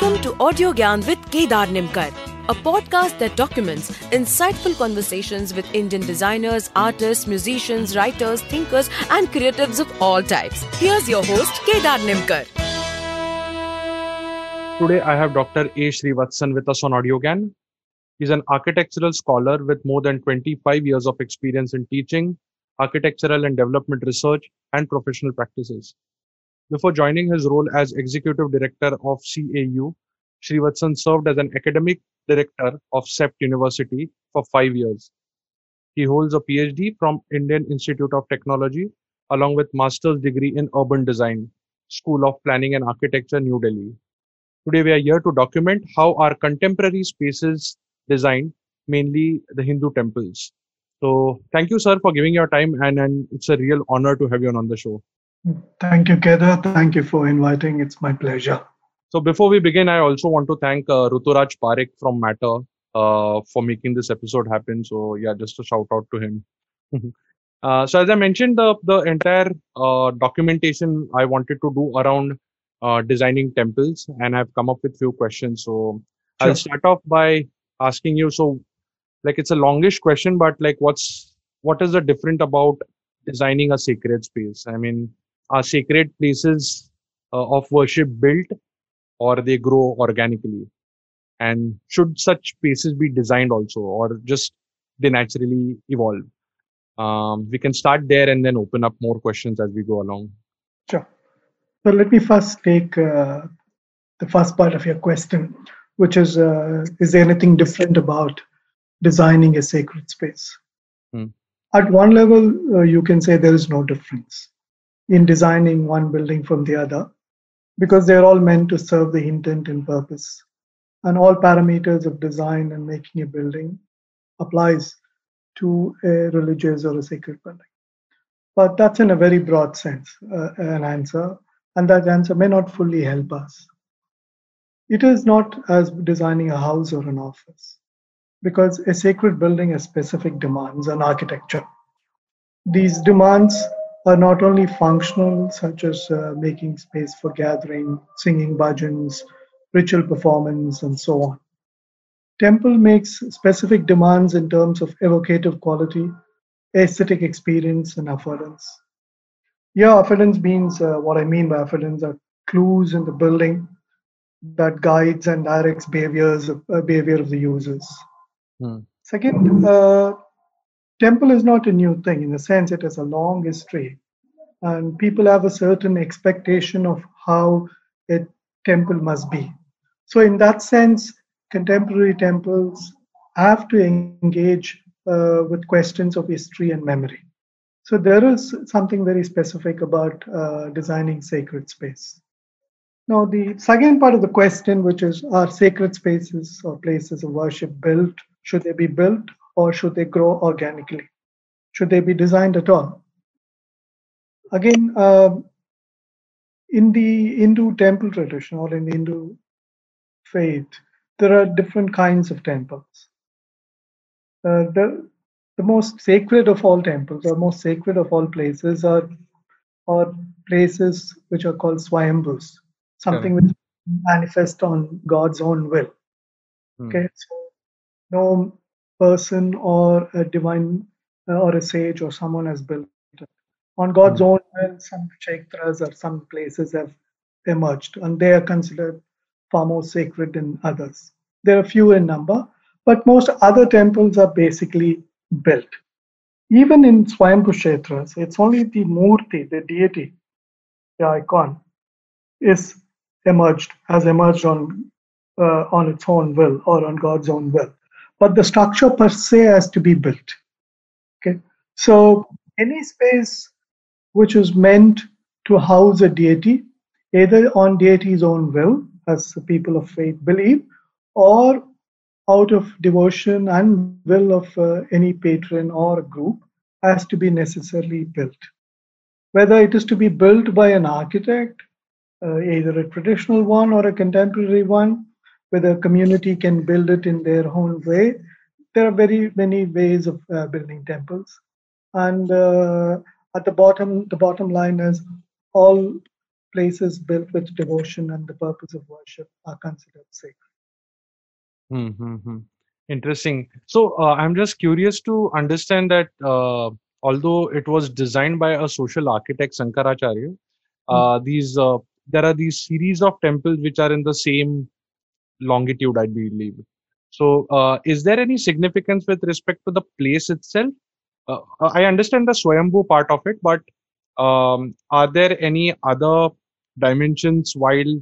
Welcome to Audio Gyan with Kedar Nimkar, a podcast that documents insightful conversations with Indian designers, artists, musicians, writers, thinkers, and creatives of all types. Here's your host, Kedar Nimkar. Today, I have Dr. A. Srivatsan with us on AudioGyan. He's an architectural scholar with more than 25 years of experience in teaching, architectural and development research, and professional practices. Before joining his role as executive director of CAU, Srivatsan served as an academic director of CEPT University for five years. He holds a PhD from Indian Institute of Technology along with master's degree in urban design, School of Planning and Architecture, New Delhi. Today we are here to document how our contemporary spaces designed, mainly the Hindu temples. So thank you, sir, for giving your time and, and it's a real honor to have you on the show. Thank you, Kedar. Thank you for inviting. It's my pleasure. So before we begin, I also want to thank uh, Ruturaj Parekh from Matter uh, for making this episode happen. So yeah, just a shout out to him. uh, so as I mentioned, the the entire uh, documentation I wanted to do around uh, designing temples, and I've come up with few questions. So Sure. I'll start off by asking you. So like it's a longish question, but like what's what is the different about designing a sacred space? I mean, are sacred places uh, of worship built or they grow organically and should such spaces be designed also or just they naturally evolve um, we can start there and then open up more questions as we go along Sure. So let me first take uh, the first part of your question, which is uh, Is there anything different about designing a sacred space? Hmm. At one level, uh, you can say there is no difference in designing one building from the other because they're all meant to serve the intent and purpose. And all parameters of design and making a building applies to a religious or a sacred building. But that's in a very broad sense, uh, an answer, and that answer may not fully help us. It is not as designing a house or an office, because a sacred building has specific demands on architecture. These demands are not only functional, such as uh, making space for gathering, singing bhajans, ritual performance, and so on. Temple makes specific demands in terms of evocative quality, aesthetic experience, and affordance. Yeah, affordance means uh, what I mean by affordance are clues in the building that guides and directs behaviors of, uh, behavior of the users. Hmm. Second, uh, temple is not a new thing in the sense it has a long history, and people have a certain expectation of how a temple must be. So, in that sense, contemporary temples have to engage uh, with questions of history and memory. So there is something very specific about uh, designing sacred space. Now, the second part of the question, which is are sacred spaces or places of worship built? Should they be built or should they grow organically? Should they be designed at all? Again, um, in the Hindu temple tradition or in the Hindu faith, there are different kinds of temples. Uh, the the most sacred of all temples or most sacred of all places are are places which are called swayambhus, something which manifest on God's own will. Hmm. Okay, so no person or a divine uh, or a sage or someone has built it. On God's own will, some kshetras or some places have emerged, and they are considered far more sacred than others. There are few in number, but most other temples are basically built. Even in Swayambhu Kshetras, it's only the Murti, the deity, the icon, is emerged, has emerged on uh, on its own will or on God's own will. But the structure per se has to be built. Okay, so any space which is meant to house a deity, either on deity's own will, as the people of faith believe, or out of devotion and will of uh, any patron or group has to be necessarily built. Whether it is to be built by an architect, uh, either a traditional one or a contemporary one, whether a community can build it in their own way, there are very many ways of uh, building temples. And uh, at the bottom, the bottom line is all places built with devotion and the purpose of worship are considered sacred. Mm-hmm. Interesting. So uh, I'm just curious to understand that uh, although it was designed by a social architect Sankaracharya, uh, these uh, there are these series of temples which are in the same longitude, I believe. So uh, is there any significance with respect to the place itself? Uh, I understand the Swayambhu part of it, but um, are there any other dimensions while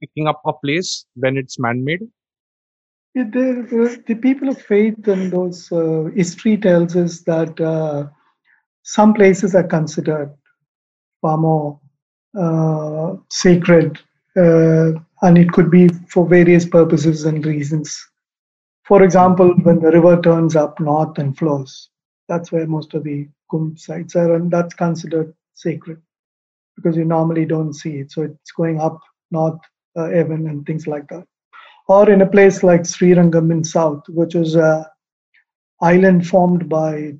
picking up a place when it's man-made? Yeah, the, the people of faith and those uh, history tells us that uh, some places are considered far more uh, sacred, uh, and it could be for various purposes and reasons. For example, when the river turns up north and flows, that's where most of the Kumbh sites are, and that's considered sacred because you normally don't see it. So it's going up north, uh, Evan, and things like that or in a place like Srirangam in south, which is an island formed by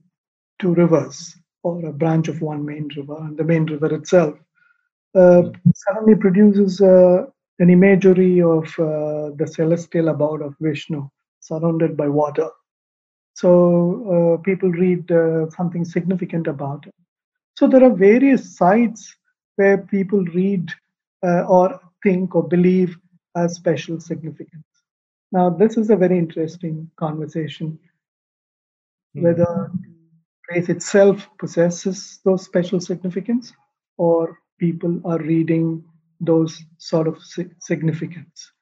two rivers or a branch of one main river, and the main river itself uh, suddenly produces uh, an imagery of uh, the celestial abode of Vishnu surrounded by water. So uh, people read uh, something significant about it. So there are various sites where people read uh, or think or believe has special significance. Now, this is a very interesting conversation Hmm. whether the place itself possesses those special significance or people are reading those sort of si- significance.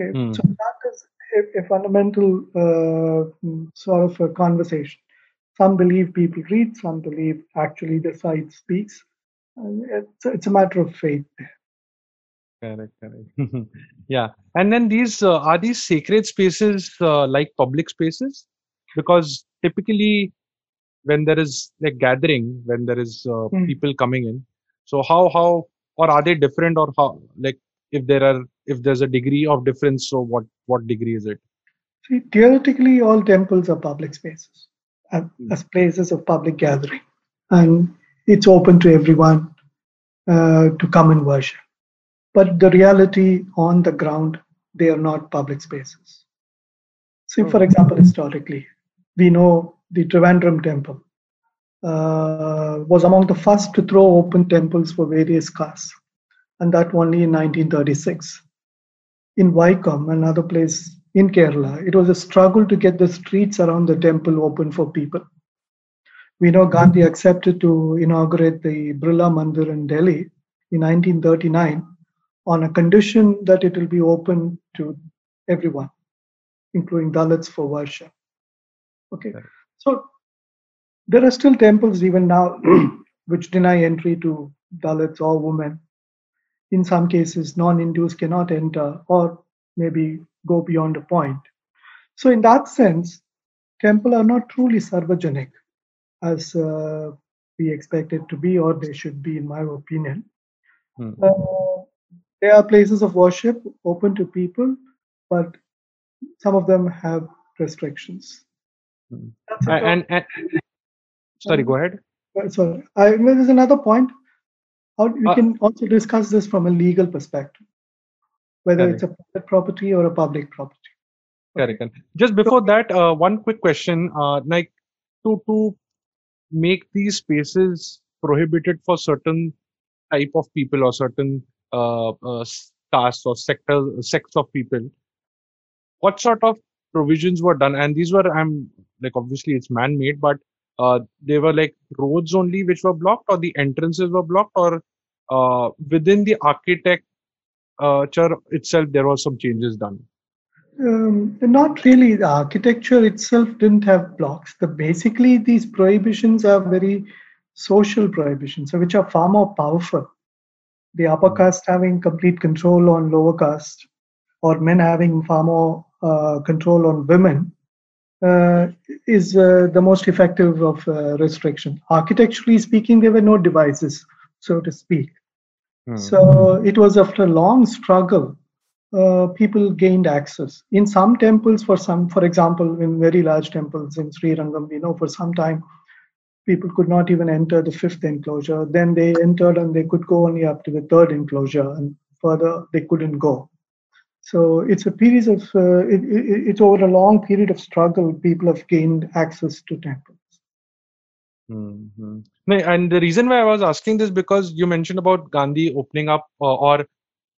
Okay, Hmm. so that is a, a fundamental uh, mm, sort of a conversation. Some believe people read, some believe actually the site speaks. It's, it's a matter of faith. Correct, correct. yeah, and then these uh, are these sacred spaces uh, like public spaces because typically when there is like gathering, when there is uh, Hmm. people coming in, so how how or are they different or how like if there are if there's a degree of difference, so what what degree is it? See, theoretically, all temples are public spaces uh, Hmm. as places of public gathering, and it's open to everyone uh, to come and worship. But the reality on the ground, they are not public spaces. See, for Oh. example, historically, we know the Trivandrum temple Uh, was among the first to throw open temples for various castes, and that only in 1936 in Vaikom, another place in Kerala, it was a struggle to get the streets around the temple open for people. We know Gandhi accepted to inaugurate the Birla Mandir in Delhi in 1939 on a condition that it will be open to everyone, including Dalits for worship. Okay, so there are still temples even now which deny entry to Dalits or women in some cases non-hindus cannot enter or maybe go beyond a point so in that sense temples are not truly sarvajanic as uh, we expect it to be or they should be in my opinion Hmm. uh, they are places of worship open to people but some of them have restrictions Hmm. That's A- it. And, and sorry, go ahead. Uh, sorry I, there's another point how we Uh, can also discuss this from a legal perspective whether it's a private property or a public property Correct. correct. Just before that, uh, one quick question. Uh, like to to make these spaces prohibited for certain type of people or certain uh, uh, castes or sector sects of people. What sort of provisions were done? And these were, I'm like obviously it's man-made, but uh, they were like roads only which were blocked, or the entrances were blocked, or uh, within the architecture itself there were some changes done. Um, not really. The architecture itself didn't have blocks. The basically these prohibitions are very social prohibitions, so which are far more powerful. The upper caste having complete control on lower caste, or men having far more uh, control on women, uh, is uh, the most effective of uh, restriction. Architecturally speaking, there were no devices, so to speak. Hmm. So it was after a long struggle, uh, people gained access. In some temples, for some, for example, in very large temples in Sri Rangam, we know for some time people could not even enter the fifth enclosure. Then they entered and they could go only up to the third enclosure, and further they couldn't go. So it's a period of uh, it, it, it's over a long period of struggle. People have gained access to temples. Mm-hmm. And the reason why I was asking this because you mentioned about Gandhi opening up uh, or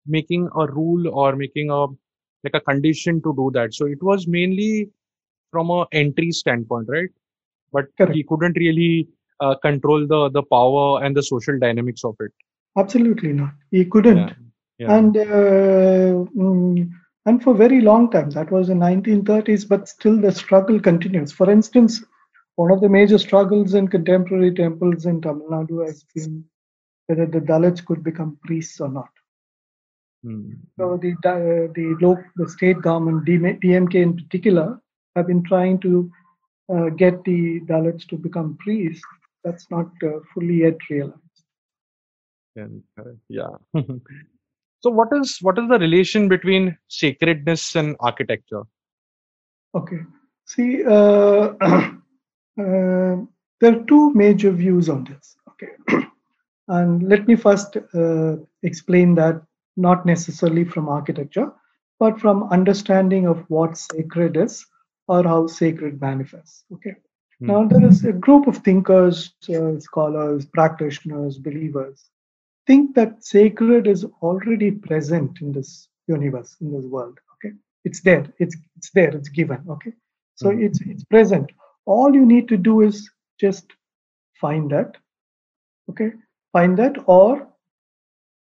making a rule or making a like a condition to do that. So it was mainly from a entry standpoint, right? But Correct. he couldn't really uh, control the the power and the social dynamics of it. Absolutely not. He couldn't. Yeah. Yeah. And uh, mm, and for very long time, that was in 1930s, but still the struggle continues. For instance, one of the major struggles in contemporary temples in Tamil Nadu has been whether the Dalits could become priests or not. Hmm. So the uh, the local, the state government, DMK in particular, have been trying to uh, get the Dalits to become priests. That's not uh, fully yet realized. Yeah. yeah. so what is what is the relation between sacredness and architecture? Okay. See, uh, uh, there are two major views on this. Okay. and let me first uh, explain that not necessarily from architecture, but from understanding of what sacred is or how sacred manifests. Okay. Hmm. Now, there is a group of thinkers, uh, scholars, practitioners, believers, think that sacred is already present in this universe, in this world. Okay. It's there. It's it's there. It's given. Okay. So Hmm. it's it's present. All you need to do is just find that. Okay. Find that or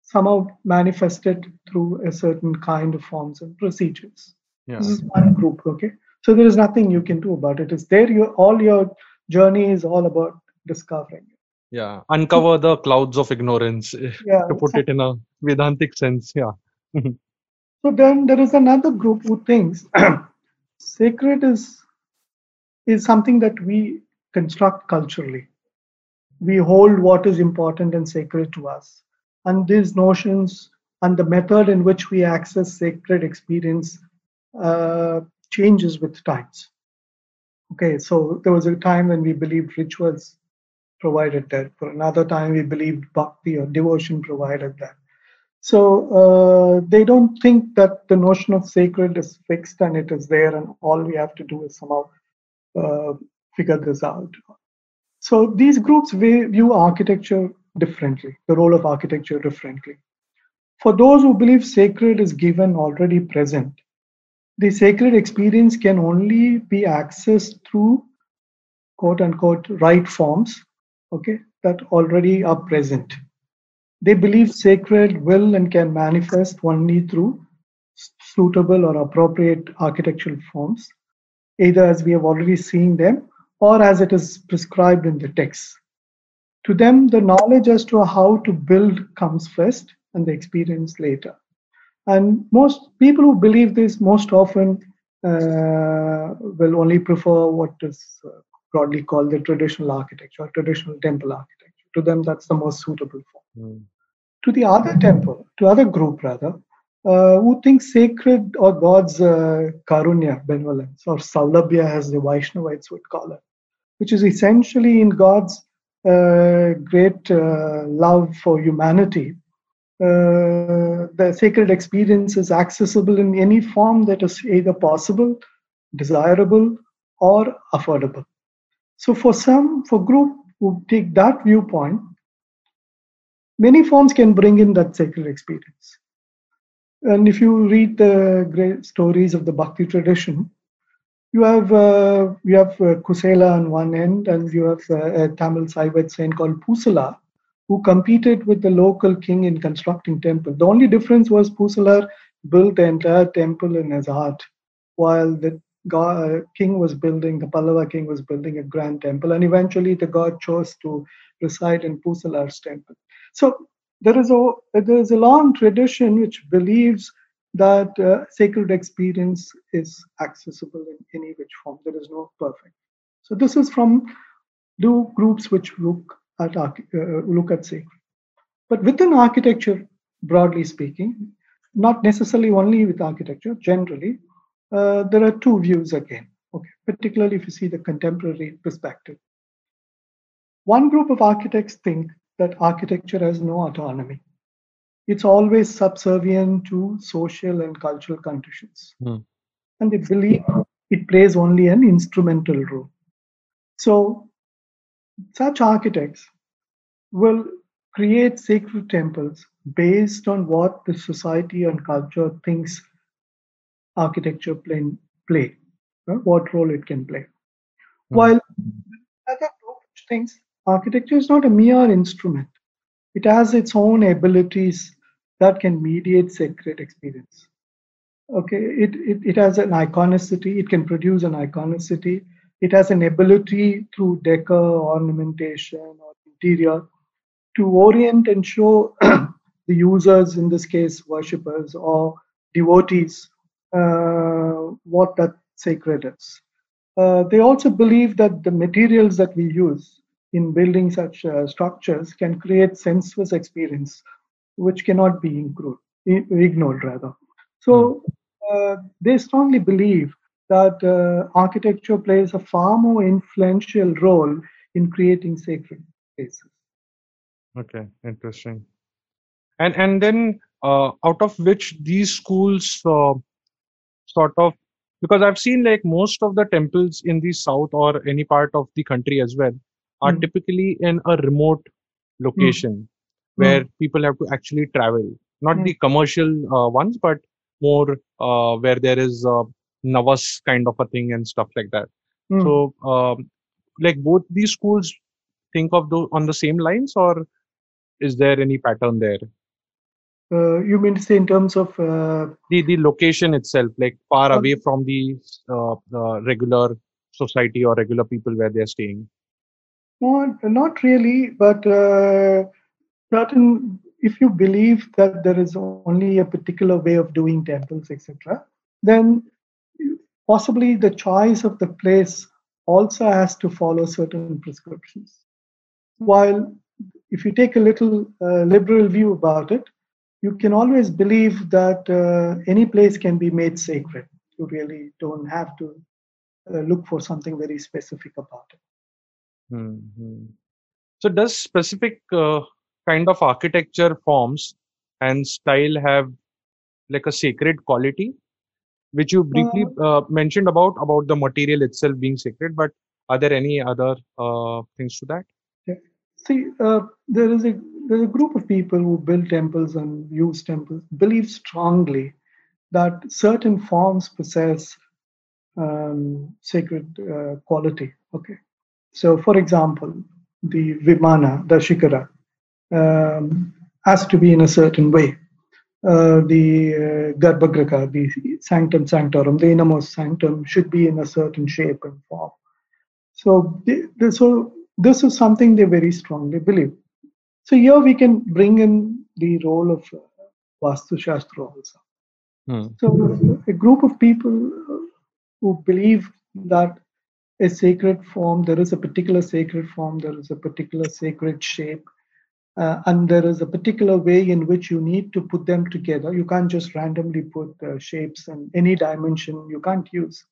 somehow manifest it through a certain kind of forms and procedures. Yeah. This is one group, okay? So there is nothing you can do about it. It's there. You all your journey is all about discovering. it. Yeah. Uncover the clouds of ignorance, eh, Yeah. to put it in a Vedantic sense. Yeah. So then there is another group who thinks sacred is is something that we construct culturally. We hold what is important and sacred to us. And these notions and the method in which we access sacred experience uh, changes with times. Okay, so there was a time when we believed rituals provided that. For another time, we believed bhakti or devotion provided that. So uh, they don't think that the notion of sacred is fixed and it is there, and all we have to do is somehow uh, figure this out. So these groups view architecture differently, the role of architecture differently. For those who believe sacred is given already present, the sacred experience can only be accessed through quote unquote right forms, okay, that already are present. They believe sacred will and can manifest only through suitable or appropriate architectural forms, either as we have already seen them or as it is prescribed in the text. To them, the knowledge as to how to build comes first and the experience later. And most people who believe this most often uh, will only prefer what is uh, broadly called the traditional architecture, or traditional temple architecture. To them, that's the most suitable form Hmm. to the other temple, to other group rather, uh, who think sacred or God's uh, karunya, benevolence, or saulabhya as the Vaishnavites would call it, which is essentially in God's uh, great uh, love for humanity. Uh, the sacred experience is accessible in any form that is either possible, desirable, or affordable. So for some, for group who take that viewpoint, many forms can bring in that sacred experience. And if you read the great stories of the Bhakti tradition, you have uh, you have uh, Kusela on one end, and you have uh, a Tamil Saivite saint called Pusala, who competed with the local king in constructing temple. The only difference was Pusala built the entire temple in his heart, while the god, uh, king was building, the Pallava king was building a grand temple, and eventually the god chose to reside in Pusala's temple. So there is a there is a long tradition which believes that uh, sacred experience is accessible in any which form. There is no perfect. So this is from two groups which look at uh, look at sacred. But within architecture, broadly speaking, not necessarily only with architecture, generally, uh, there are two views again. Okay, particularly if you see the contemporary perspective. One group of architects think that architecture has no autonomy. It's always subservient to social and cultural conditions. Hmm. And they believe it plays only an instrumental role. So, such architects will create sacred temples based on what the society and culture thinks architecture play, play uh, what role it can play. Hmm. While other thinks architecture is not a mere instrument, it has its own abilities that can mediate sacred experience. Okay, it, it, it has an iconicity, it can produce an iconicity, it has an ability through decor, ornamentation, or interior to orient and show the users, in this case, worshippers or devotees, what that sacred is. Uh, they also believe that the materials that we use in building such uh, structures can create sensuous experience, which cannot be ignored rather. So uh, they strongly believe that uh, architecture plays a far more influential role in creating sacred spaces. Okay, interesting. And and then uh, out of which these schools uh, sort of because I've seen like most of the temples in the south or any part of the country as well are Mm. typically in a remote location where people have to actually travel. Not Mm. the commercial uh, ones, but more uh, where there is uh, Navas kind of a thing and stuff like that. Mm. So, um, like both these schools think of those on the same lines, or is there any pattern there? Uh, you mean to say in terms of uh, The the location itself, like far away from the uh, uh, regular society or regular people where they're staying. Not, not really, but uh, certain. If you believe that there is only a particular way of doing temples, etc., then possibly the choice of the place also has to follow certain prescriptions. While if you take a little uh, liberal view about it, you can always believe that uh, any place can be made sacred. You really don't have to uh, look for something very specific about it. hmm So, does specific uh, kind of architecture forms and style have like a sacred quality, which you briefly uh, mentioned about about the material itself being sacred? But are there any other uh, things to that? See, uh, there is a there's a group of people who build temples and use temples believe strongly that certain forms possess um, sacred uh, quality. Okay, so for example, the Vimana, the Shikara, um, has to be in a certain way. Uh, the uh, the sanctum sanctorum, the innermost sanctum, should be in a certain shape and form. So, the, the, so this is something they very strongly believe. So here we can bring in the role of uh, Vastu Shastra also. Hmm. So a group of people uh, who believe that a sacred form, there is a particular sacred form, there is a particular sacred shape, uh, and there is a particular way in which you need to put them together. You can't just randomly put uh, shapes and any dimension you can't use.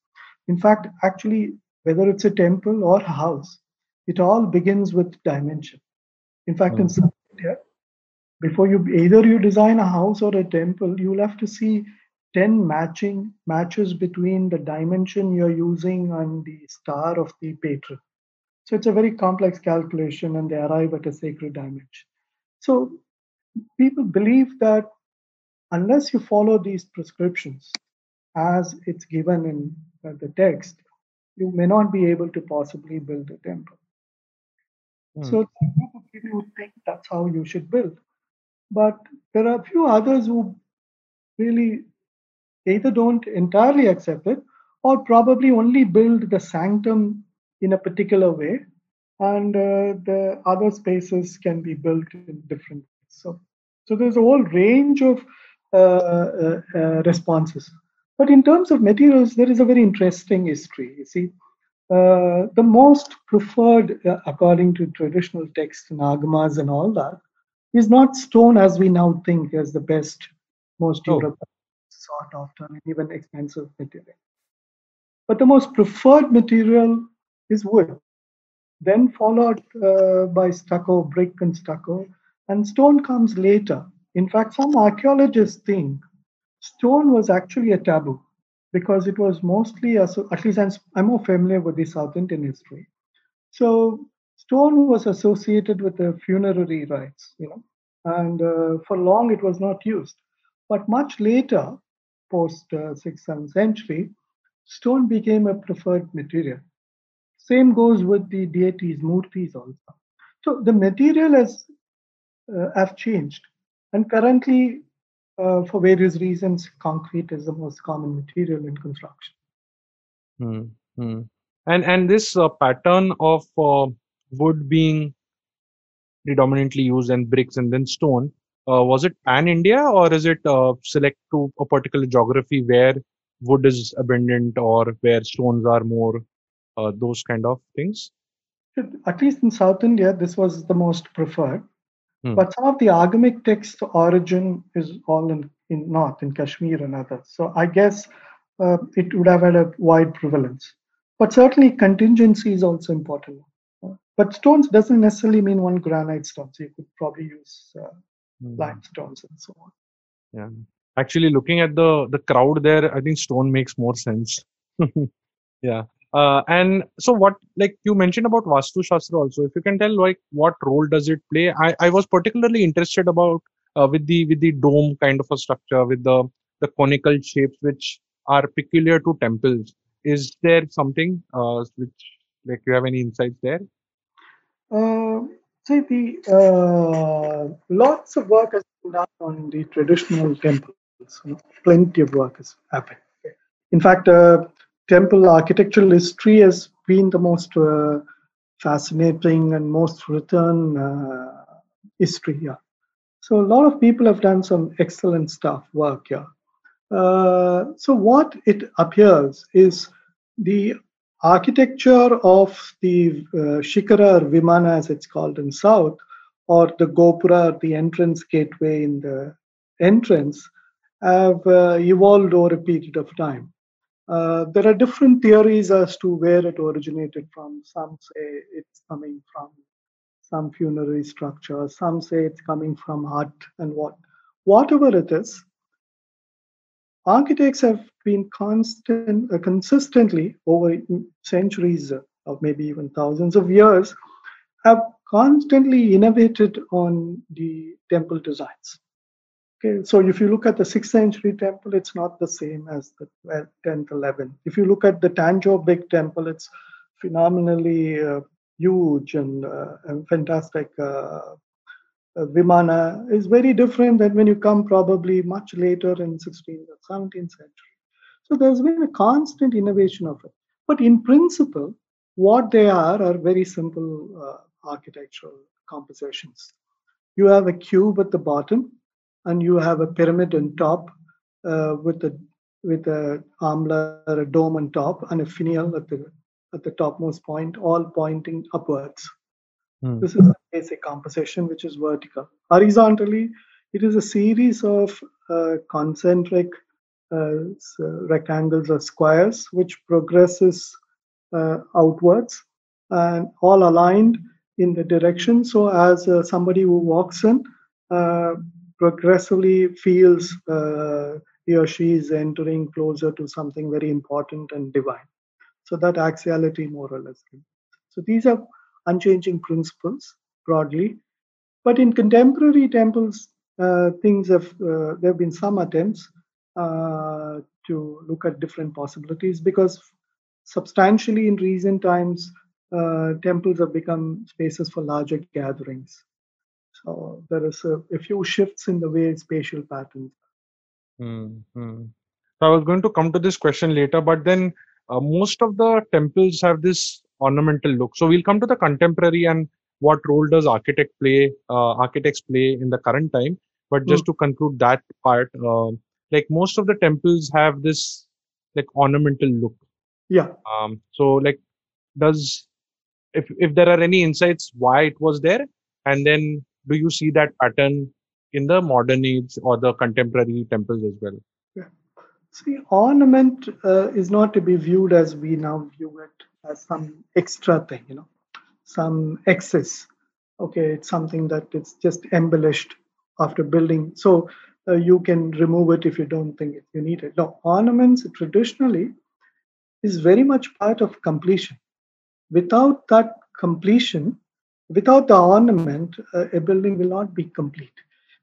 In fact, actually, whether it's a temple or a house, it all begins with dimension. In fact, in Mm. South India, before you either you design a house or a temple, you'll have to see 10 matching matches between the dimension you're using and the star of the patron. So it's a very complex calculation and they arrive at a sacred dimension. So people believe that unless you follow these prescriptions as it's given in uh, the text, you may not be able to possibly build a temple. Hmm. So a group of people who think that's how you should build. But there are a few others who really either don't entirely accept it or probably only build the sanctum in a particular way and uh, the other spaces can be built in different ways. So, so there's a whole range of uh, uh, uh, responses. But in terms of materials, there is a very interesting history. You see, uh, the most preferred, uh, according to traditional texts and agamas and all that, is not stone as we now think as the best, most Oh. durable, sought after, and even expensive material. But the most preferred material is wood. then followed uh, by stucco, brick, and stucco, and stone comes later. In fact, some archaeologists think stone was actually a taboo because it was mostly, at least I'm, I'm more familiar with the South Indian history. So stone was associated with the funerary rites, you know, and uh, for long it was not used. But much later, post uh, 6th, 7th century, stone became a preferred material. Same goes with the deities, murtis also. So the material has uh, have changed, and currently, uh, for various reasons, concrete is the most common material in construction. Hmm. And and this uh, pattern of uh, wood being predominantly used and bricks and then stone uh, was it pan India or is it uh, select to a particular geography where wood is abundant or where stones are more, uh, those kind of things? At least in South India, this was the most preferred. Hmm. But some of the Agamic text origin is all in, in North, in Kashmir and others. So I guess uh, it would have had a wide prevalence. But certainly contingency is also important. But stones doesn't necessarily mean one granite stone. So you could probably use uh, mm. limestones and so on. Yeah. Actually, looking at the the crowd there, I think stone makes more sense. yeah. Uh, and so what like you mentioned about vastu shastra also if you can tell like what role does it play i, I was particularly interested about uh, with the with the dome kind of a structure with the the conical shapes which are peculiar to temples is there something uh, which like you have any insights there uh, See, the uh, lots of work has been done on the traditional temples. Plenty of work has happened. In fact, uh, temple architectural history has been the most uh, fascinating and most written uh, history here. So a lot of people have done some excellent stuff, work here. Uh, so what it appears is the architecture of the uh, Shikara or Vimana, as it's called in South, or the Gopura, the entrance gateway in the entrance, have uh, evolved over a period of time. Uh, there are different theories as to where it originated from. Some say it's coming from some funerary structure, some say it's coming from art and what. Whatever it is, architects have been constant, uh, consistently over centuries uh, or maybe even thousands of years, have constantly innovated on the temple designs. Okay, so if you look at the 6th century temple, it's not the same as the 10th, 11th. If you look at the Tanjore big temple, it's phenomenally uh, huge and, uh, and fantastic uh, uh, Vimana is very different than when you come probably much later in 16th or 17th century. So there's been a constant innovation of it. But in principle, what they are are very simple uh, architectural compositions. You have a cube at the bottom, and you have a pyramid on top uh, with a with a armlet, a dome on top, and a finial at the at the topmost point, all pointing upwards. Hmm. This is a basic composition which is vertical. Horizontally, it is a series of uh, concentric uh, rectangles or squares which progresses uh, outwards and all aligned in the direction. So as uh, somebody who walks in uh, progressively feels uh, he or she is entering closer to something very important and divine. So that axiality more or less. So these are unchanging principles broadly. But in contemporary temples, uh, things have uh, there have been some attempts uh, to look at different possibilities because substantially in recent times, uh, temples have become spaces for larger gatherings. So there is a, a few shifts in the way spatial patterns. Mm-hmm. So I was going to come to this question later, but then uh, most of the temples have this ornamental look. So we'll come to the contemporary and what role does architect play, uh, architects play in the current time. But just mm. to conclude that part, uh, like most of the temples have this like ornamental look. Yeah. Um. So like, does if if there are any insights why it was there, and then do you see that pattern in the modern age or the contemporary temples as well? See, ornament uh, is not to be viewed as we now view it as some extra thing, you know. some excess. Okay, it's something that it's just embellished after building. So uh, you can remove it if you don't think it, you need it. Now, ornaments traditionally is very much part of completion. Without that completion, without the ornament, uh, a building will not be complete.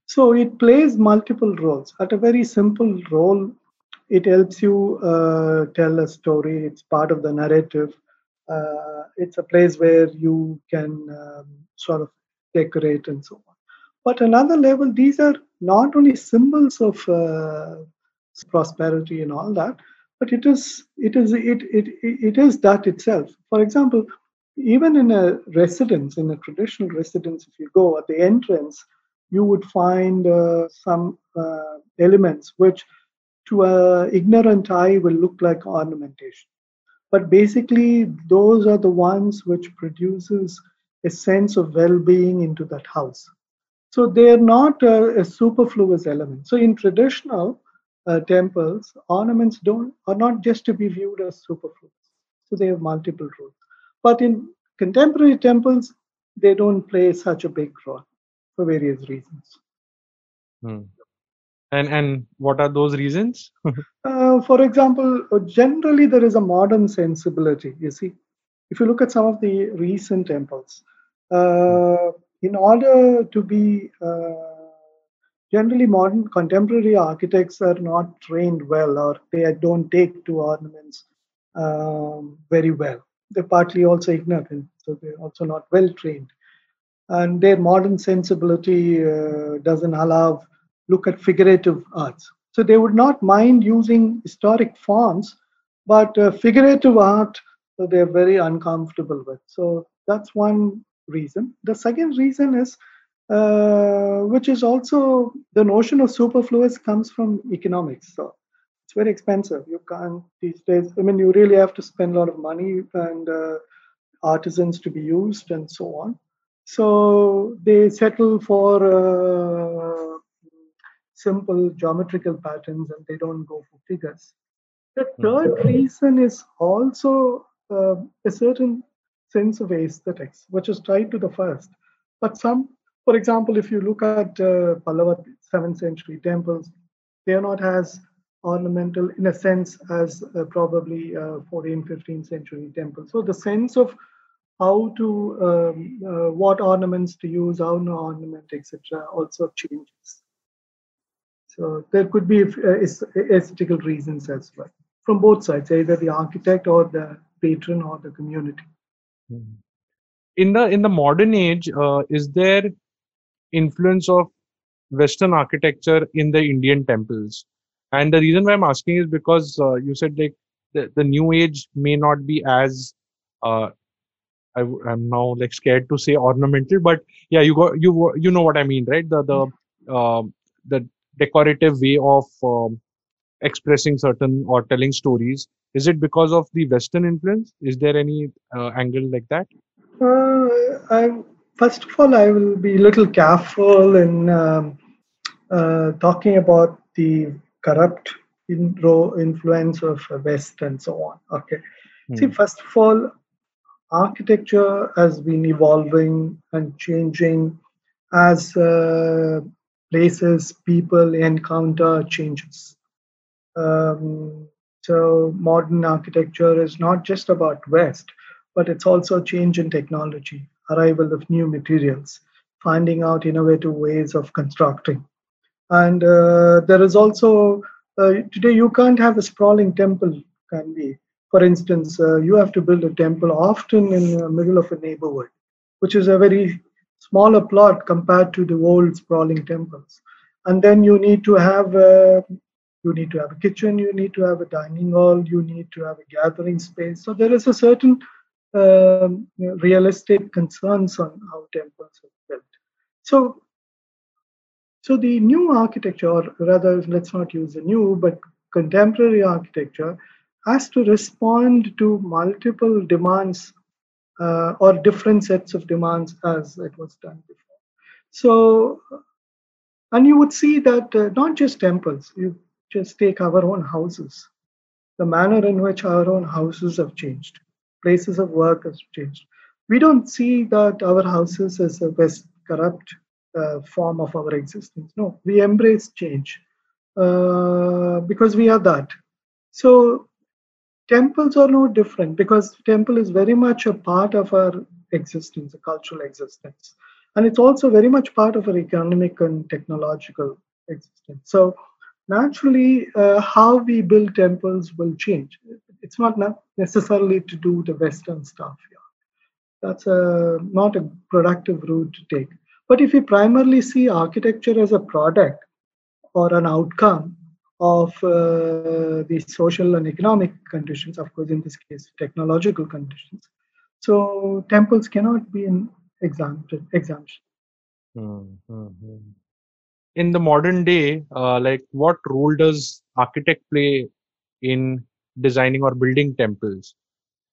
So it plays multiple roles. At a very simple role, it helps you uh, tell a story. It's part of the narrative. Uh, it's a place where you can um, sort of decorate and so on. But another level, these are not only symbols of uh, prosperity and all that, but it is it is it, it it is that itself. For example, even in a residence, in a traditional residence, if you go at the entrance, you would find uh, some uh, elements which to an ignorant eye will look like ornamentation. But basically those are the ones which produces a sense of well-being into that house. So they are not a, a superfluous element. So in traditional uh, temples ornaments don't are not just to be viewed as superfluous. So they have multiple roles but in contemporary temples they don't play such a big role for various reasons Hmm. And and what are those reasons? Uh, for example, uh, generally there is a modern sensibility. You see, if you look at some of the recent temples, uh, in order to be uh, generally modern contemporary architects are not trained well, or they don't take to ornaments um, very well. They're partly also ignorant, so they're also not well trained, and their modern sensibility uh, doesn't allow look at figurative arts. So they would not mind using historic fonts, but uh, figurative art uh, they're very uncomfortable with. So that's one reason. The second reason is, uh, which is also the notion of superfluous comes from economics. So it's very expensive. You can't these days. I mean, you really have to spend a lot of money and uh, artisans to be used and so on. So they settle for uh, simple geometrical patterns and they don't go for figures. The third reason is also uh, a certain sense of aesthetics, which is tied to the first. But some, for example, if you look at uh, Pallava 7th century temples, they are not as ornamental in a sense as uh, probably uh, 14th, 15th century temples. So the sense of how to, um, uh, what ornaments to use, how to ornament, etc., also changes. So there could be uh, aesthetical reasons as well from both sides, either the architect or the patron or the community. In the in the modern age, uh, is there influence of Western architecture in the Indian temples? And the reason why I'm asking is because uh, you said like the, the new age may not be as uh, I, am now like scared to say ornamental, but yeah, you got you you know what I mean, right? The the uh, the decorative way of um, expressing certain or telling stories is it because of the western influence is there any uh, angle like that uh, I, first of all i will be a little careful in um, uh, talking about the corrupt in influence of west and so on okay hmm. see first of all architecture has been evolving and changing as uh, places people encounter changes. Um, so modern architecture is not just about West, but it's also change in technology, arrival of new materials, finding out innovative ways of constructing. And uh, there is also, uh, today you can't have a sprawling temple, can be. For instance, uh, you have to build a temple often in the middle of a neighborhood, which is a very smaller plot compared to the old sprawling temples. And then you need to have a, you need to have a kitchen, you need to have a dining hall, you need to have a gathering space. So there is a certain um, estate concerns on how temples are built. So, so the new architecture, or rather, let's not use the new, but contemporary architecture, has to respond to multiple demands uh, or different sets of demands as it was done before. So, and you would see that uh, not just temples, you just take our own houses. The manner in which our own houses have changed, places of work have changed. we don't see that our houses as a best corrupt uh, form of our existence. No, we embrace change uh, because we are that. So temples are no different because temple is very much a part of our existence, a cultural existence, and it's also very much part of our economic and technological existence. So naturally, uh, how we build temples will change. It's not necessarily to do the Western stuff. Yeah. That's a, not a productive route to take. But if we primarily see architecture as a product or an outcome of uh, the social and economic conditions, of course, in this case, technological conditions, so temples cannot be an exemption. Mm-hmm. In the modern day, uh, like what role does architect play in designing or building temples?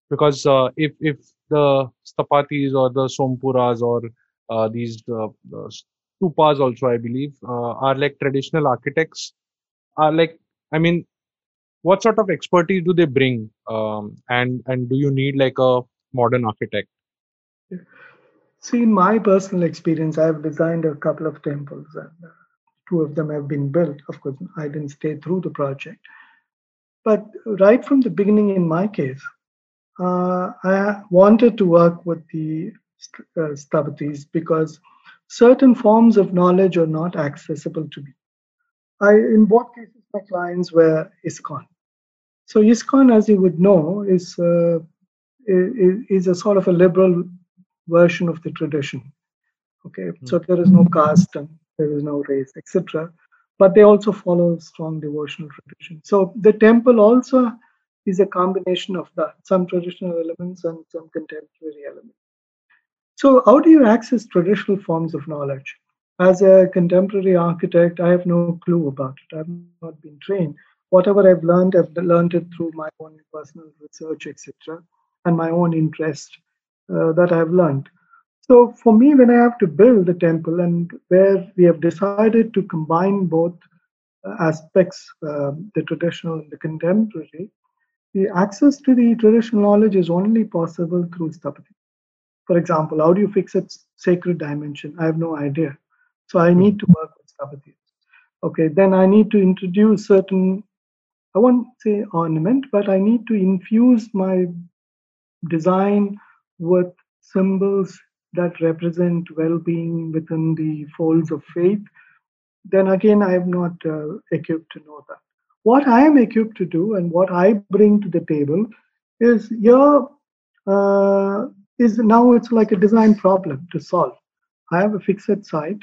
Because uh, if if the sthapatis or the sompuras or uh, these uh, stupas also, I believe, uh, are like traditional architects. Are like, I mean, what sort of expertise do they bring, um, and and do you need like a modern architect? See, in my personal experience, I've designed a couple of temples, and uh, two of them have been built. Of course, I didn't stay through the project. But right from the beginning, in my case, uh, I wanted to work with the uh, Sthapatis because certain forms of knowledge are not accessible to me. I, in both cases, my clients were ISKCON. So ISKCON, as you would know, is, uh, is, is a sort of a liberal version of the tradition. Okay, mm-hmm. so there is no caste and there is no race, etc. But they also follow strong devotional tradition. So the temple also is a combination of that, some traditional elements and some contemporary elements. So, how do you access traditional forms of knowledge? As a contemporary architect, I have no clue about it. I've not been trained. Whatever I've learned, I've learned it through my own personal research, etc., and my own interest uh, that I've learned. So, for me, when I have to build a temple and where we have decided to combine both uh, aspects, uh, the traditional and the contemporary, the access to the traditional knowledge is only possible through Sthapati. For example, how do you fix a sacred dimension? I have no idea. So I need to work with Sthapatis. Okay, then I need to introduce certain, I won't say ornament, but I need to infuse my design with symbols that represent well-being within the folds of faith. Then again, I am not uh, equipped to know that. What I am equipped to do and what I bring to the table is here uh, is now it's like a design problem to solve. I have a fixed site.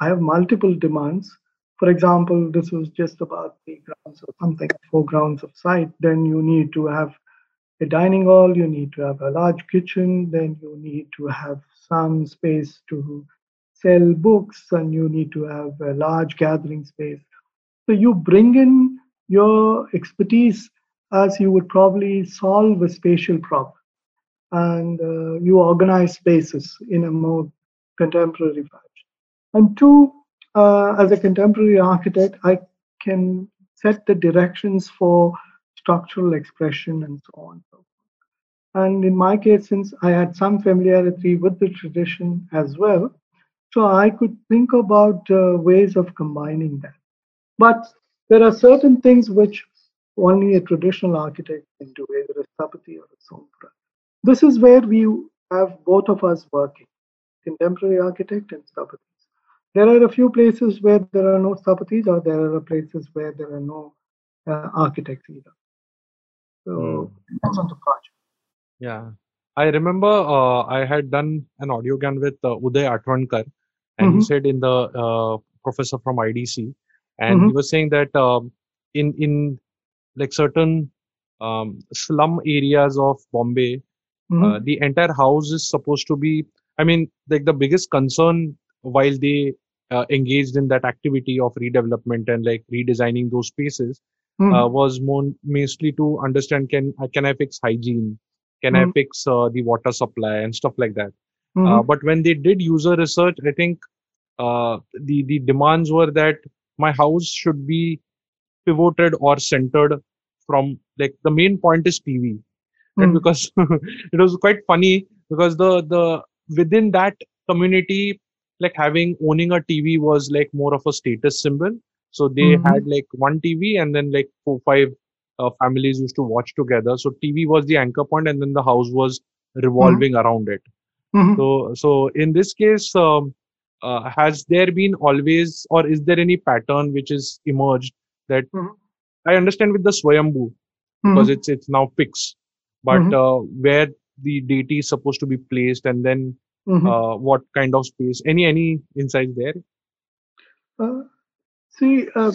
I have multiple demands. For example, this was just about three grounds or something, four grounds of site. Then you need to have a dining hall, you need to have a large kitchen, then you need to have some space to sell books, and you need to have a large gathering space. So you bring in your expertise as you would probably solve a spatial problem and uh, you organize spaces in a more contemporary fashion. And two, uh, as a contemporary architect, I can set the directions for structural expression and so on. And in my case, since I had some familiarity with the tradition as well, so I could think about uh, ways of combining that. But there are certain things which only a traditional architect can do, either a Sthapati or a Sompura. This is where we have both of us working, contemporary architect and sthapatis. There are a few places where there are no sthapatis, or there are places where there are no uh, architects either. So depends on the project. Yeah, I remember uh, I had done an audio audiogram with uh, Uday Athavankar, and mm-hmm. he said in the uh, professor from IDC, and mm-hmm. he was saying that um, in in like certain um, slum areas of Bombay, Mm-hmm. Uh, the entire house is supposed to be, I mean, like the biggest concern while they uh, engaged in that activity of redevelopment and like redesigning those spaces mm-hmm. uh, was more mostly to understand can can I fix hygiene, can mm-hmm. I fix uh, the water supply and stuff like that. Uh, mm-hmm. but when they did user research, I think uh, the the demands were that my house should be pivoted or centered from like the main point is TV and hmm. because it was quite funny because the the within that community like having owning a tv was like more of a status symbol so they Mhm. had like one tv and then like four five uh, families used to watch together so tv was the anchor point and then the house was revolving around it Mhm. so so in this case um, uh, has there been always or is there any pattern which is emerged that Mhm. i understand with the swayambhu because Mhm. it's it's now fixed but Mhm. uh, where the deity is supposed to be placed and then Mhm. uh, what kind of space any any insights there Uh, see, uh,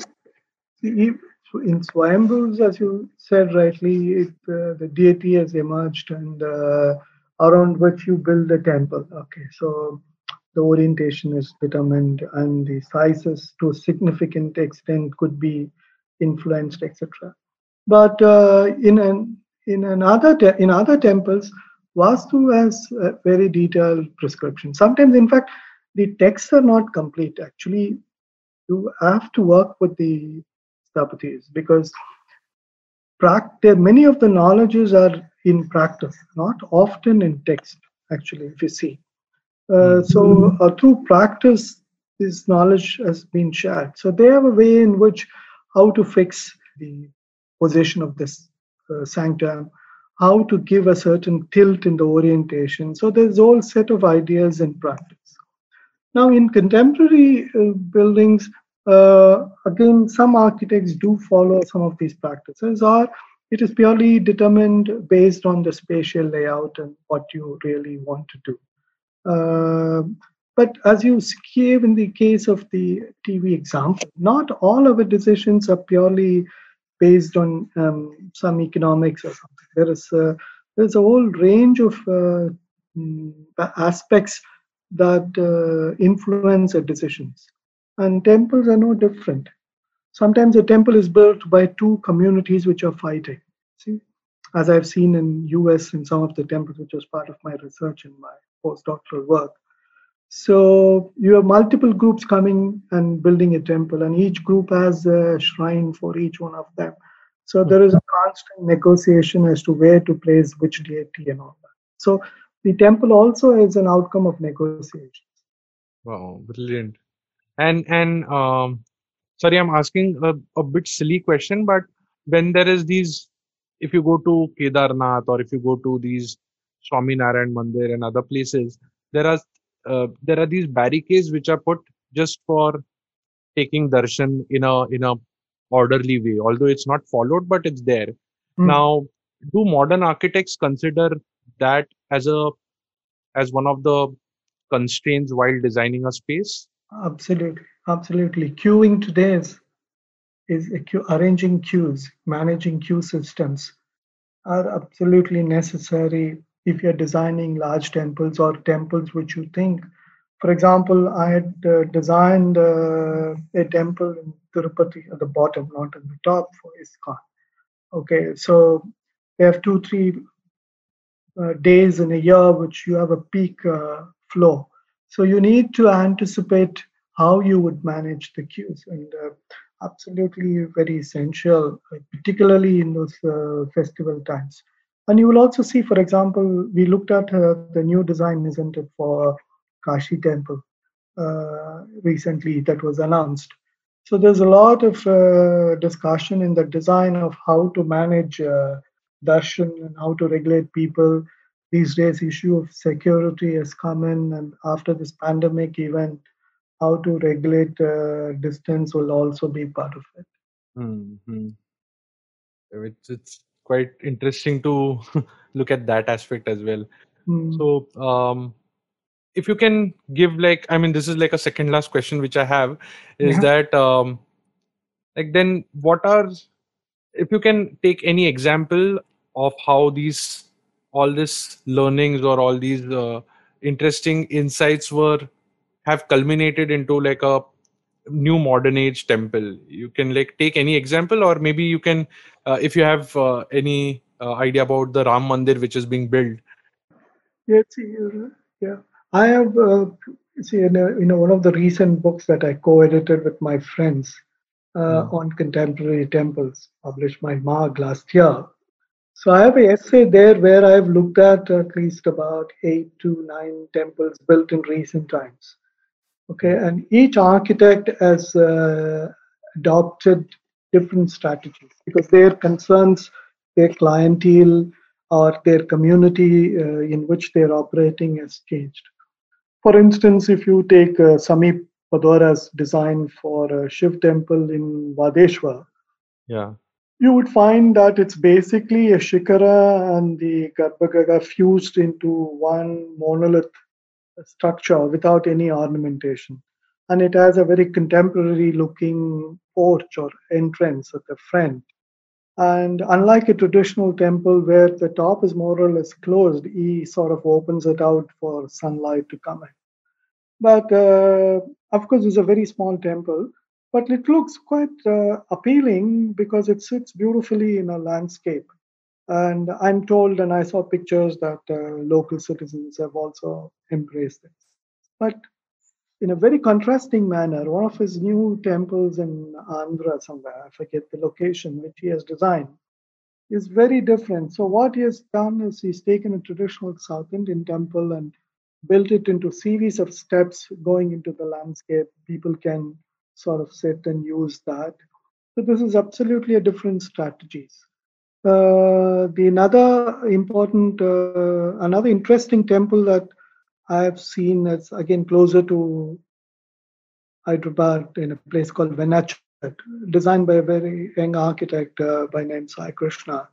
see, in Swayambhus, as you said rightly, it, uh, the deity has emerged and uh, around which you build a temple. Okay, so the orientation is determined and the sizes to a significant extent could be influenced, etc. But uh, in an in another te- in other temples, Vastu has a very detailed prescription. Sometimes, in fact, the texts are not complete. Actually, you have to work with the Sthapatis because practice, many of the knowledges are in practice, not often in text, actually, if you see. Uh, so uh, through practice, this knowledge has been shared. So they have a way in which how to fix the position of this sanctum, how to give a certain tilt in the orientation. So there's a whole set of ideas in practice. Now, in contemporary uh, buildings, uh, again, some architects do follow some of these practices, or it is purely determined based on the spatial layout and what you really want to do. Uh, but as you gave in the case of the TV example, not all of our decisions are purely based on um, some economics or something. There is a, there's a whole range of uh, mm, aspects that uh, influence decisions. And temples are no different. Sometimes a temple is built by two communities which are fighting. See, as I've seen in US in some of the temples, which was part of my research in my postdoctoral work. So you have multiple groups coming and building a temple, and each group has a shrine for each one of them. So there is a constant negotiation as to where to place which deity and all that. So the temple also is an outcome of negotiations. wow brilliant and and um, sorry i'm asking a, a bit silly question but when there is these if you go to kedarnath or if you go to these swami narayan mandir and other places there are uh, there are these barricades which are put just for taking darshan in a in a orderly way although it's not followed but it's there Hmm. now do modern architects consider that as a as one of the constraints while designing a space Absolutely, absolutely. Queuing today is, is a queue, arranging queues, managing queue systems are absolutely necessary if you're designing large temples or temples which you think. For example, I had uh, designed uh, a temple in Tirupati at the bottom, not at the top for ISKCON. Okay, so they have two, three uh, days in a year which you have a peak uh, flow. So you need to anticipate how you would manage the queues, and uh, absolutely very essential, particularly in those uh, festival times. And you will also see, for example, we looked at uh, the new design, isn't it, for Kashi Temple uh, recently that was announced. So there's a lot of uh, discussion in the design of how to manage uh, darshan and how to regulate people. These days, issue of security has come in, and after this pandemic, even how to regulate uh, distance will also be part of it. hmm It's it's quite interesting to look at that aspect as well. Hmm. So, um, if you can give like, I mean, this is like a second last question which I have is Yeah. that um, like then what are if you can take any example of how these all this learnings or all these uh, interesting insights were have culminated into like a new modern age temple you can like take any example or maybe you can uh, if you have uh, any uh, idea about the ram mandir which is being built Yeah, see, uh, yeah. I have uh, see in, a, in a, one of the recent books that I co-edited with my friends uh, Hmm. on contemporary temples, published by Marg last year. So I have an essay there where I've looked at at least about eight to nine temples built in recent times. Okay, and each architect has uh, adopted different strategies because their concerns, their clientele, or their community uh, in which they're operating has changed. For instance, if you take uh, Sameep Padora's design for a Shiv temple in Vadeshwar, Yeah. you would find that it's basically a shikara and the garbhagriha fused into one monolith structure without any ornamentation. And it has a very contemporary looking porch or entrance at the front. And unlike a traditional temple where the top is more or less closed, he sort of opens it out for sunlight to come in. But uh, of course, it's a very small temple, but it looks quite uh, appealing because it sits beautifully in a landscape. And I'm told, and I saw pictures that uh, local citizens have also embraced it. But in a very contrasting manner, one of his new temples in Andhra somewhere, I forget the location, which he has designed, is very different. So what he has done is he's taken a traditional South Indian temple and built it into series of steps going into the landscape. People can sort of sit and use that. So this is absolutely a different strategies. Uh, the another important, uh, another interesting temple that I have seen is again closer to Hyderabad in a place called Venachat, designed by a very young architect uh, by name Sai Krishna.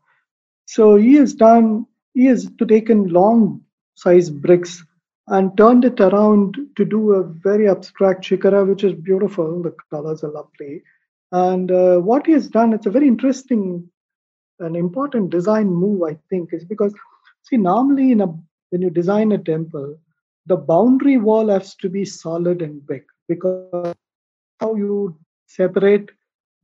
So he has done, he has to taken long size bricks and turned it around to do a very abstract shikara, which is beautiful. The colors are lovely. And uh, what he has done, it's a very interesting an important design move, I think, is because see, normally in a when you design a temple, the boundary wall has to be solid and big because how you separate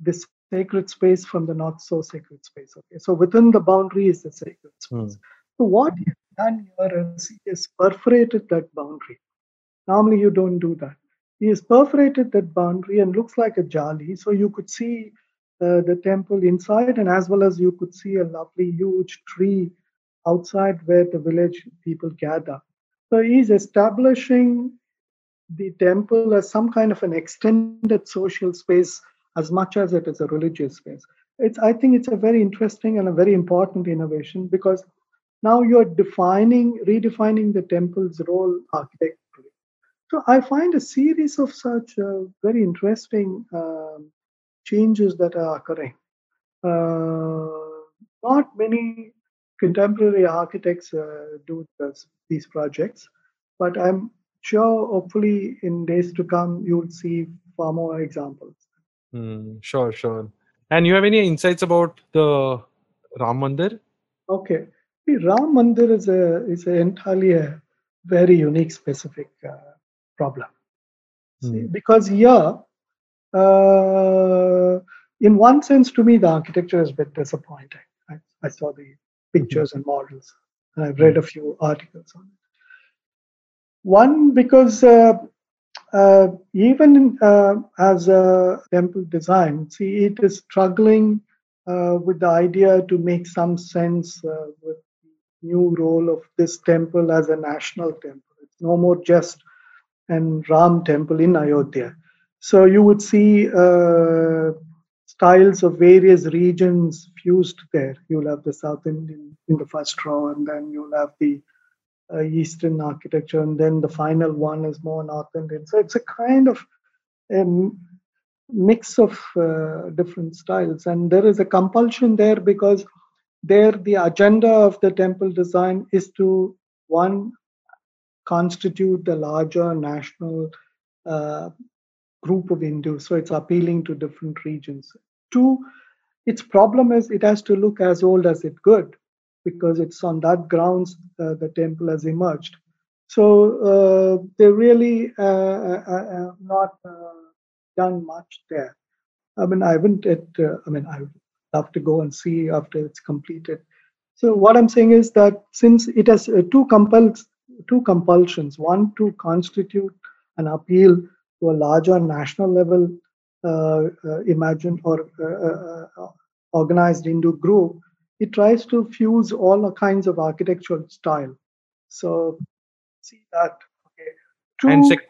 this sacred space from the not so sacred space. Okay, so within the boundary is the sacred space. Hmm. So what he has done here is he has perforated that boundary. Normally you don't do that. He has perforated that boundary and looks like a jali, so you could see the temple inside, and as well as you could see a lovely huge tree outside where the village people gather. So he's establishing the temple as some kind of an extended social space as much as it is a religious space. It's, I think it's a very interesting and a very important innovation because now you're defining, redefining the temple's role architecturally. So I find a series of such uh, very interesting um, changes that are occurring. Uh, not many contemporary architects uh, do this, these projects, but I'm sure hopefully in days to come you'll see far more examples. Hmm, sure, sure. And you have any insights about the Ram Mandir? Okay, the Ram Mandir is a is a entirely a very unique, specific uh, problem. See, Hmm. because here, uh, in one sense, to me, the architecture is a bit disappointing. I, I saw the pictures and models, and I've read a few articles on it. One, because uh, uh, even uh, as a temple design, see, it is struggling uh, with the idea to make some sense uh, with the new role of this temple as a national temple. It's no more just an Ram temple in Ayodhya. So you would see uh, styles of various regions fused there. You'll have the South Indian in the first row, and then you'll have the uh, Eastern architecture, and then the final one is more North Indian. So it's a kind of um, mix of uh, different styles, and there is a compulsion there because there the agenda of the temple design is to one constitute the larger national uh, group of Hindus. So it's appealing to different regions. Two, its problem is it has to look as old as it could because it's on that grounds uh, the temple has emerged. So uh, they really uh, uh, uh, not uh, done much there. I mean, I haven't. Uh, I mean, I would love to go and see after it's completed. So what I'm saying is that since it has two compels two compulsions, one to constitute an appeal to a larger national level uh, uh, imagined or uh, uh, uh, organized Hindu group, it tries to fuse all kinds of architectural style. So see that. Okay. Two, and sec-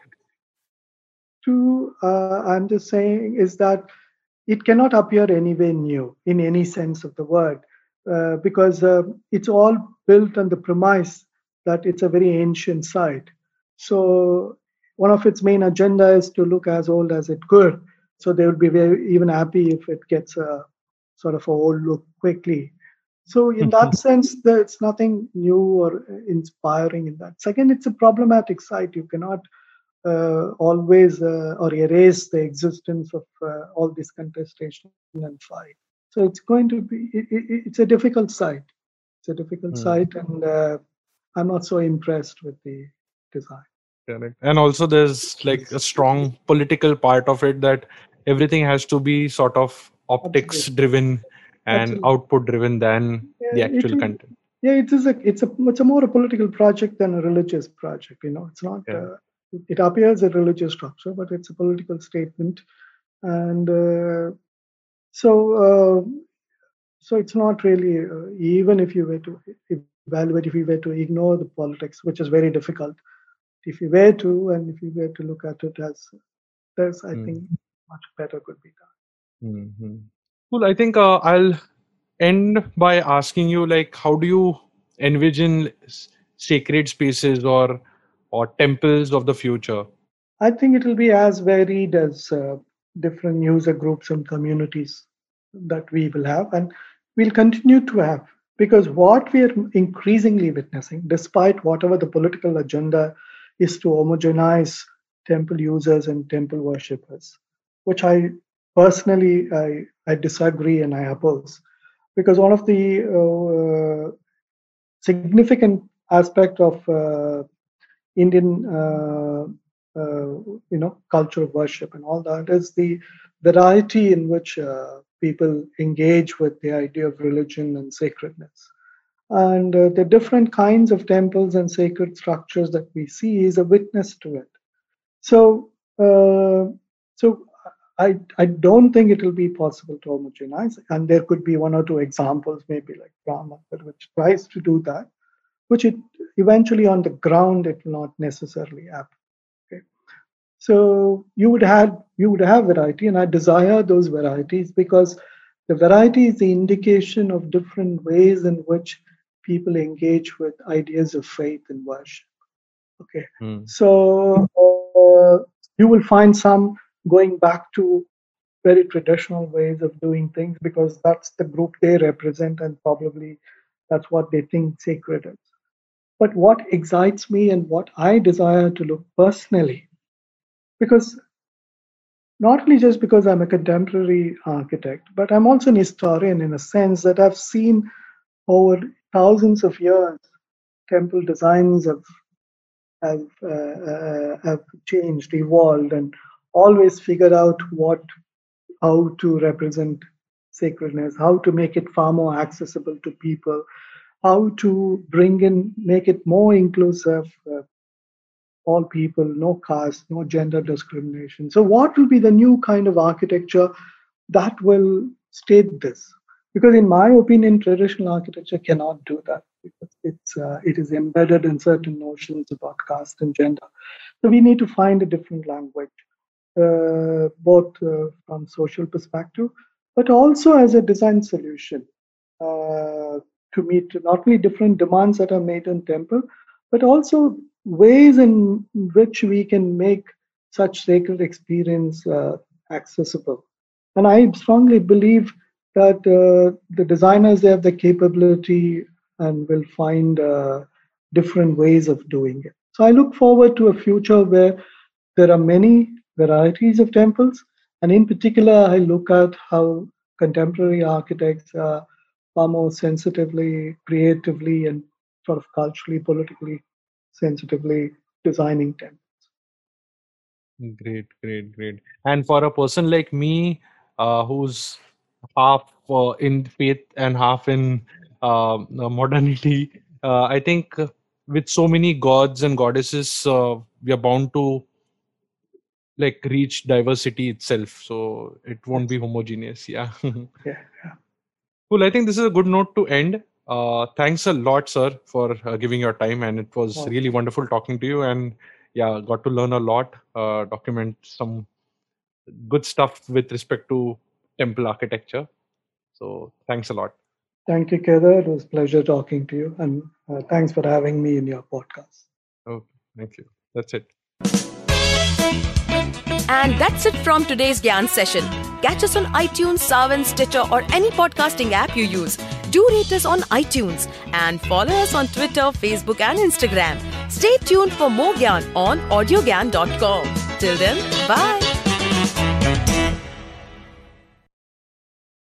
two uh, I'm just saying is that it cannot appear anywhere new in any sense of the word uh, because it's all built on the premise that it's a very ancient site. So one of its main agenda is to look as old as it could. So they would be very even happy if it gets a sort of a old look quickly. So in that sense, there's nothing new or inspiring in that. Second, it's a problematic site. You cannot uh, always uh, or erase the existence of uh, all this contestation and fight. So it's going to be it, it, it's a difficult site. It's a difficult Hmm. site, and uh, I'm not so impressed with the design. Correct. And also, there's like a strong political part of it that everything has to be sort of optics driven and output driven than the Yeah, it actual content. Yeah, it is a it's a it's a more a political project than a religious project. You know, it's not. Yeah. Uh, it, it appears a religious structure, but it's a political statement, and uh, so uh, so it's not really uh, even if you were to evaluate if you were to ignore the politics, which is very difficult. If you were to, and if you were to look at it as there's, I Hmm. think much better could be done. hmm Cool. I think uh, I'll end by asking you, like, how do you envision sacred spaces or or temples of the future? I think it will be as varied as uh, different user groups and communities that we will have, and we'll continue to have. Because what we are increasingly witnessing, despite whatever the political agenda is to homogenize temple users and temple worshippers, which I personally I, I disagree and I oppose. Because one of the uh, significant aspect of uh, Indian, uh, uh, you know, culture of worship and all that is the variety in which uh, people engage with the idea of religion and sacredness. And uh, the different kinds of temples and sacred structures that we see is a witness to it. So, uh, so I I don't think it will be possible to homogenize, and there could be one or two examples, maybe like Brahma, which tries to do that which it eventually on the ground it will not necessarily happen. Okay. So you would have you would have variety, and I desire those varieties because the variety is the indication of different ways in which people engage with ideas of faith and worship. Okay. Hmm. So uh, you will find some going back to very traditional ways of doing things because that's the group they represent and probably that's what they think sacred is. But what excites me and what I desire to look personally, because not only just because I'm a contemporary architect, but I'm also an historian in a sense that I've seen over thousands of years temple designs have have, uh, uh, have changed, evolved, and always figured out what how to represent sacredness, how to make it far more accessible to people, how to bring in, make it more inclusive, uh, all people, no caste, no gender discrimination. So, what will be the new kind of architecture that will state this? Because, in my opinion, traditional architecture cannot do that because it's uh, it is embedded in certain notions about caste and gender. So, we need to find a different language, uh, both uh, from social perspective, but also as a design solution uh, to meet not only different demands that are made in temple, but also ways in which we can make such sacred experience uh, accessible. And I strongly believe that uh, the designers they have the capability and will find uh, different ways of doing it. So I look forward to a future where there are many varieties of temples, and in particular, I look at how contemporary architects are far more sensitively, creatively, and sort of culturally, politically sensitively designing temples. Great, great, great. And for a person like me, uh, who's half uh, in faith and half in uh, modernity, uh, I think with so many gods and goddesses, uh, we are bound to like reach diversity itself. So it won't be homogeneous. Yeah. Yeah. Cool. I think this is a good note to end. Uh, thanks a lot, sir, for uh, giving your time, and it was really wonderful talking to you. And yeah, got to learn a lot, uh, document some good stuff with respect to temple architecture. So thanks a lot. Thank you, Kedar. It was a pleasure talking to you. And uh, thanks for having me in your podcast. Okay, thank you. That's it. And that's it from today's Gyan session. Catch us on iTunes, Saavn, Stitcher, or any podcasting app you use. Do rate us on iTunes and follow us on Twitter, Facebook, and Instagram. Stay tuned for more Gyan on audiogyan.com. Till then, bye.